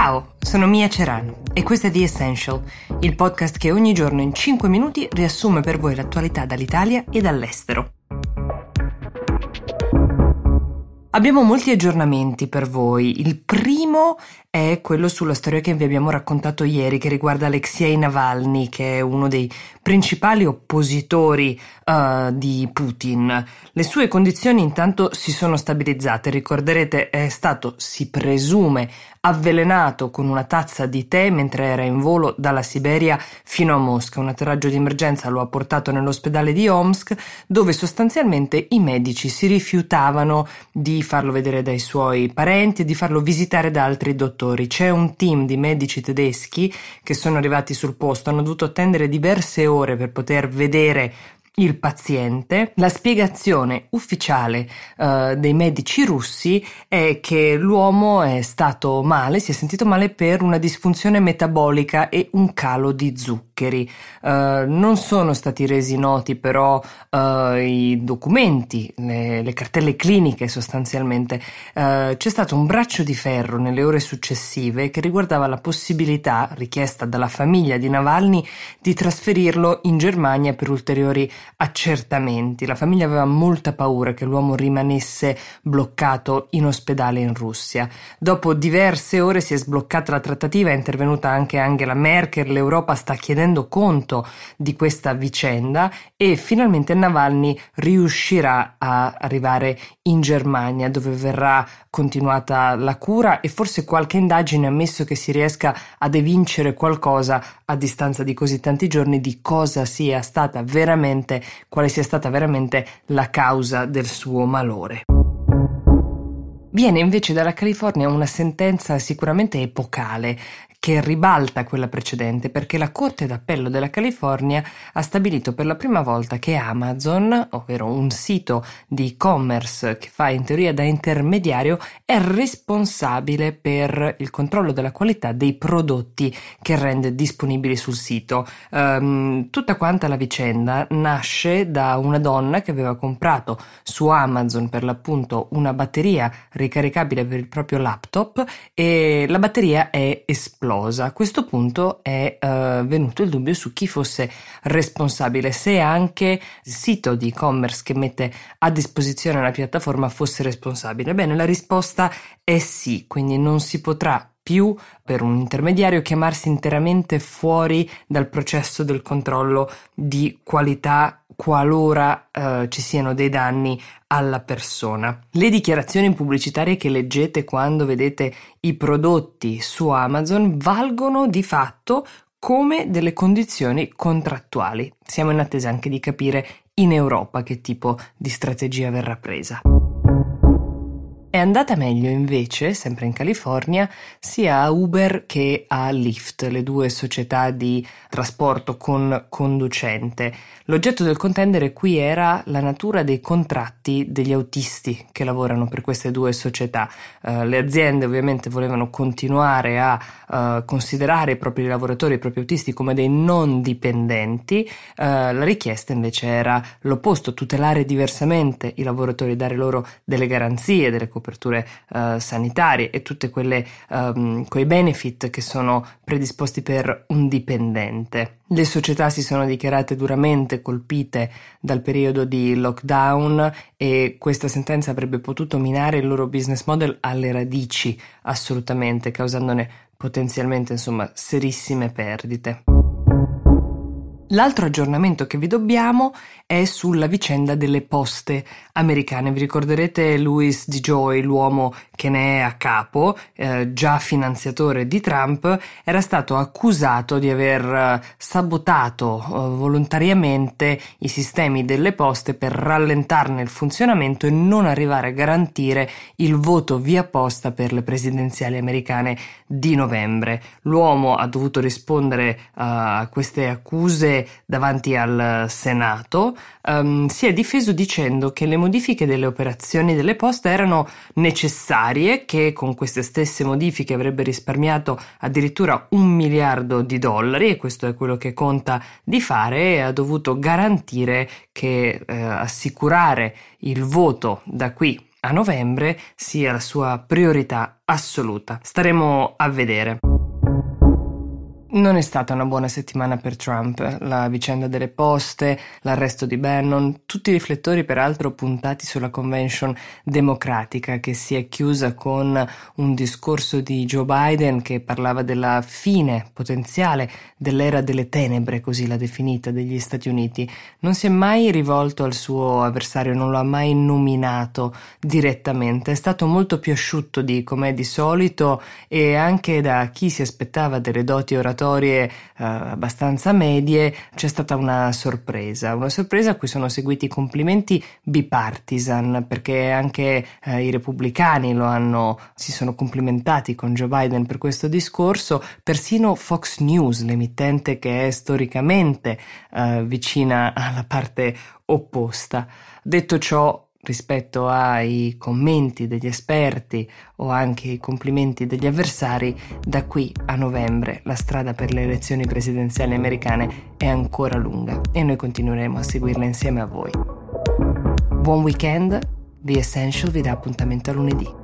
Ciao, sono Mia Ceran e questo è The Essential, il podcast che ogni giorno in 5 minuti riassume per voi l'attualità dall'Italia e dall'estero. Abbiamo molti aggiornamenti per voi. Il primo è quello sulla storia che vi abbiamo raccontato ieri, che riguarda Alexei Navalny, che è uno dei principali oppositori uh, di Putin. Le sue condizioni intanto si sono stabilizzate. Ricorderete, è stato, si presume, avvelenato con una tazza di tè mentre era in volo dalla Siberia fino a Mosca. Un atterraggio di emergenza lo ha portato nell'ospedale di Omsk, dove sostanzialmente i medici si rifiutavano di farlo vedere dai suoi parenti e di farlo visitare da altri dottori. C'è un team di medici tedeschi che sono arrivati sul posto, hanno dovuto attendere diverse ore per poter vedere il paziente. La spiegazione ufficiale uh, dei medici russi è che l'uomo è stato male, si è sentito male per una disfunzione metabolica e un calo di zuccheri. Uh, non sono stati resi noti però uh, i documenti, le, le, cartelle cliniche sostanzialmente. c'è stato un braccio di ferro nelle ore successive che riguardava la possibilità richiesta dalla famiglia di Navalny di trasferirlo in Germania per ulteriori accertamenti. La famiglia aveva molta paura che l'uomo rimanesse bloccato in ospedale in Russia. Dopo diverse ore si è sbloccata la trattativa, è intervenuta anche Angela Merkel, l'Europa sta chiedendo conto di questa vicenda e finalmente Navalny riuscirà a arrivare in Germania dove verrà continuata la cura e forse qualche indagine ha ammesso che si riesca ad evincere qualcosa a distanza di così tanti giorni di cosa sia stata veramente quale sia stata veramente la causa del suo malore. Viene invece dalla California una sentenza sicuramente epocale che ribalta quella precedente perché la Corte d'Appello della California ha stabilito per la prima volta che Amazon, ovvero un sito di e-commerce che fa in teoria da intermediario, è responsabile per il controllo della qualità dei prodotti che rende disponibili sul sito. Um, tutta quanta la vicenda nasce da una donna che aveva comprato su Amazon per l'appunto una batteria ricaricabile per il proprio laptop e la batteria è esplosa esplosa. A questo punto è uh, venuto il dubbio su chi fosse responsabile, se anche il sito di e-commerce che mette a disposizione la piattaforma fosse responsabile. Bene, la risposta è sì, quindi non si potrà più per un intermediario chiamarsi interamente fuori dal processo del controllo di qualità qualora eh, ci siano dei danni alla persona. Le dichiarazioni pubblicitarie che leggete quando vedete i prodotti su Amazon valgono di fatto come delle condizioni contrattuali. Siamo in attesa anche di capire in Europa che tipo di strategia verrà presa. È andata meglio invece, sempre in California, sia a Uber che a Lyft, le due società di trasporto con conducente. L'oggetto del contendere qui era la natura dei contratti degli autisti che lavorano per queste due società. Uh, le aziende ovviamente volevano continuare a uh, considerare i propri lavoratori, i propri autisti come dei non dipendenti, uh, la richiesta invece era l'opposto, tutelare diversamente i lavoratori, dare loro delle garanzie, delle coperture uh, sanitarie e tutti um, quei benefit che sono predisposti per un dipendente. Le società si sono dichiarate duramente colpite dal periodo di lockdown e questa sentenza avrebbe potuto minare il loro business model alle radici assolutamente, causandone potenzialmente insomma serissime perdite. L'altro aggiornamento che vi dobbiamo è sulla vicenda delle poste americane. Vi ricorderete Louis DeJoy, l'uomo che ne è a capo, eh, già finanziatore di Trump, era stato accusato di aver eh, sabotato eh, volontariamente i sistemi delle poste per rallentarne il funzionamento e non arrivare a garantire il voto via posta per le presidenziali americane di novembre. L'uomo ha dovuto rispondere uh, a queste accuse davanti al Senato, um, si è difeso dicendo che le modifiche delle operazioni delle poste erano necessarie, che con queste stesse modifiche avrebbe risparmiato addirittura un miliardo di dollari e questo è quello che conta di fare e ha dovuto garantire che eh, assicurare il voto da qui a novembre sia la sua priorità assoluta. Staremo a vedere. Non è stata una buona settimana per Trump, la vicenda delle poste, l'arresto di Bannon, tutti i riflettori peraltro puntati sulla convention democratica che si è chiusa con un discorso di Joe Biden che parlava della fine potenziale dell'era delle tenebre, così l'ha definita, degli Stati Uniti. Non si è mai rivolto al suo avversario, non lo ha mai nominato direttamente, è stato molto più asciutto di com'è di solito e anche da chi si aspettava delle doti oratorie oratorie eh, abbastanza medie, c'è stata una sorpresa, una sorpresa a cui sono seguiti complimenti bipartisan, perché anche eh, i repubblicani lo hanno, si sono complimentati con Joe Biden per questo discorso, persino Fox News, l'emittente che è storicamente eh, vicina alla parte opposta. Detto ciò, rispetto ai commenti degli esperti o anche i complimenti degli avversari, da qui a novembre la strada per le elezioni presidenziali americane è ancora lunga e noi continueremo a seguirla insieme a voi. Buon weekend, The Essential vi dà appuntamento a lunedì.